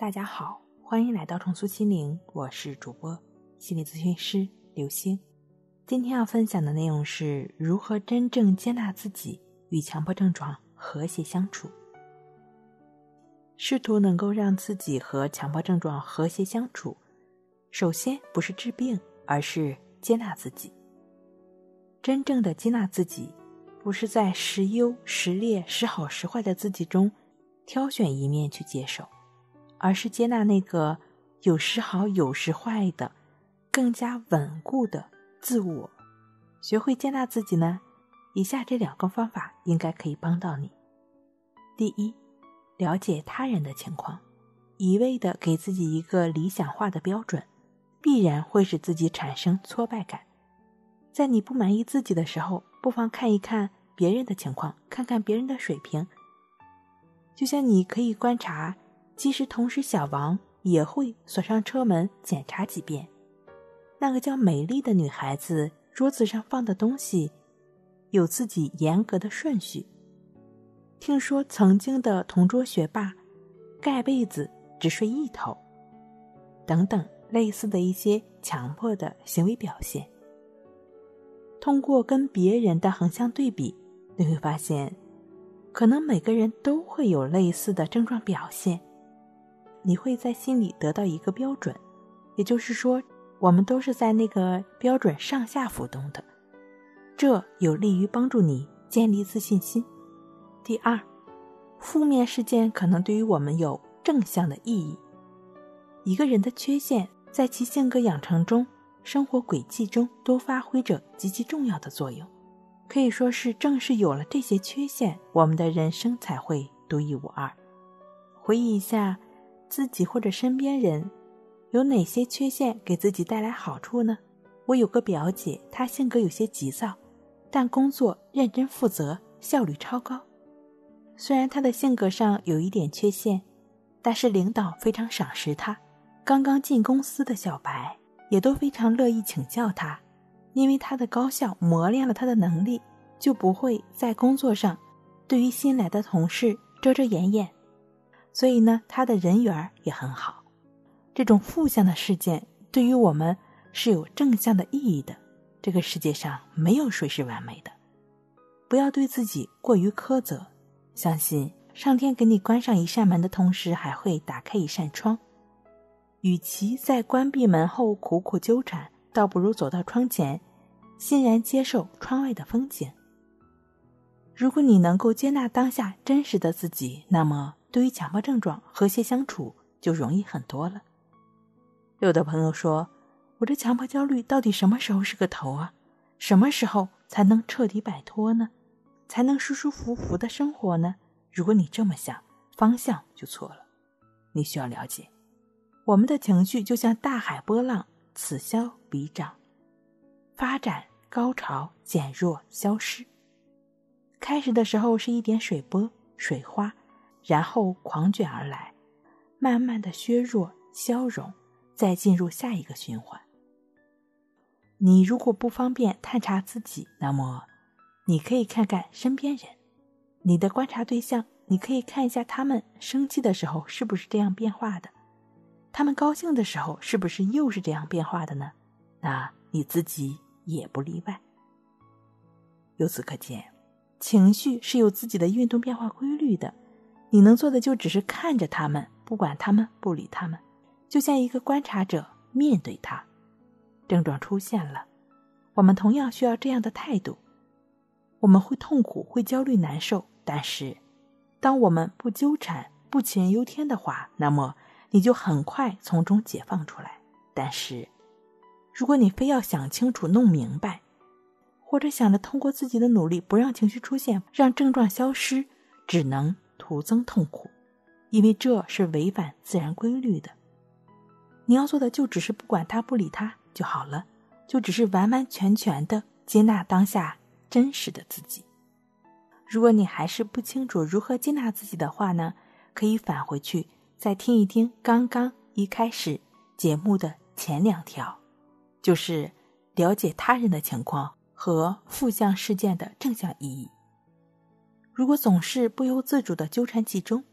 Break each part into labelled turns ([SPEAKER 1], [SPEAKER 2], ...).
[SPEAKER 1] 大家好，欢迎来到重塑心灵，我是主播心理咨询师刘星。今天要分享的内容是如何真正接纳自己，与强迫症状和谐相处。试图能够让自己和强迫症状和谐相处，首先不是治病，而是接纳自己。真正的接纳自己，不是在时优时劣、时好时坏的自己中挑选一面去接受。而是接纳那个有时好有时坏的、更加稳固的自我。学会接纳自己呢？以下这两个方法应该可以帮到你。第一，了解他人的情况，一味的给自己一个理想化的标准，必然会使自己产生挫败感。在你不满意自己的时候，不妨看一看别人的情况，看看别人的水平。就像你可以观察。即使同时，小王也会锁上车门检查几遍。那个叫美丽的女孩子，桌子上放的东西有自己严格的顺序。听说曾经的同桌学霸，盖被子只睡一头。等等，类似的一些强迫的行为表现。通过跟别人的横向对比，你会发现，可能每个人都会有类似的症状表现。你会在心里得到一个标准，也就是说，我们都是在那个标准上下浮动的，这有利于帮助你建立自信心。第二，负面事件可能对于我们有正向的意义。一个人的缺陷，在其性格养成中、生活轨迹中都发挥着极其重要的作用。可以说是，正是有了这些缺陷，我们的人生才会独一无二。回忆一下。自己或者身边人有哪些缺陷给自己带来好处呢？我有个表姐，她性格有些急躁，但工作认真负责，效率超高。虽然她的性格上有一点缺陷，但是领导非常赏识她。刚刚进公司的小白也都非常乐意请教她，因为她的高效磨练了她的能力，就不会在工作上对于新来的同事遮遮掩掩。所以呢，他的人缘也很好。这种负向的事件对于我们是有正向的意义的。这个世界上没有谁是完美的，不要对自己过于苛责。相信上天给你关上一扇门的同时，还会打开一扇窗。与其在关闭门后苦苦纠缠，倒不如走到窗前，欣然接受窗外的风景。如果你能够接纳当下真实的自己，那么。对于强迫症状和谐相处就容易很多了。有的朋友说：“我这强迫焦虑到底什么时候是个头啊？什么时候才能彻底摆脱呢？才能舒舒服服的生活呢？”如果你这么想，方向就错了。你需要了解，我们的情绪就像大海波浪，此消彼长，发展高潮减弱消失。开始的时候是一点水波、水花。然后狂卷而来，慢慢的削弱、消融，再进入下一个循环。你如果不方便探查自己，那么你可以看看身边人，你的观察对象，你可以看一下他们生气的时候是不是这样变化的，他们高兴的时候是不是又是这样变化的呢？那你自己也不例外。由此可见，情绪是有自己的运动变化规律的。你能做的就只是看着他们，不管他们，不理他们，就像一个观察者面对他。症状出现了，我们同样需要这样的态度。我们会痛苦，会焦虑、难受，但是，当我们不纠缠、不杞人忧天的话，那么你就很快从中解放出来。但是，如果你非要想清楚、弄明白，或者想着通过自己的努力不让情绪出现、让症状消失，只能。徒增痛苦，因为这是违反自然规律的。你要做的就只是不管他、不理他就好了，就只是完完全全的接纳当下真实的自己。如果你还是不清楚如何接纳自己的话呢，可以返回去再听一听刚刚一开始节目的前两条，就是了解他人的情况和负向事件的正向意义。如果总是不由自主的纠缠其中，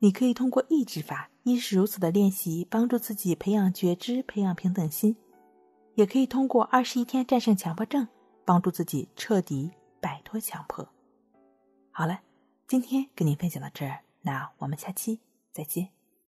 [SPEAKER 1] 你可以通过抑制法，亦是如此的练习，帮助自己培养觉知，培养平等心；也可以通过二十一天战胜强迫症，帮助自己彻底摆脱强迫。好了，今天跟您分享到这儿，那我们下期再见。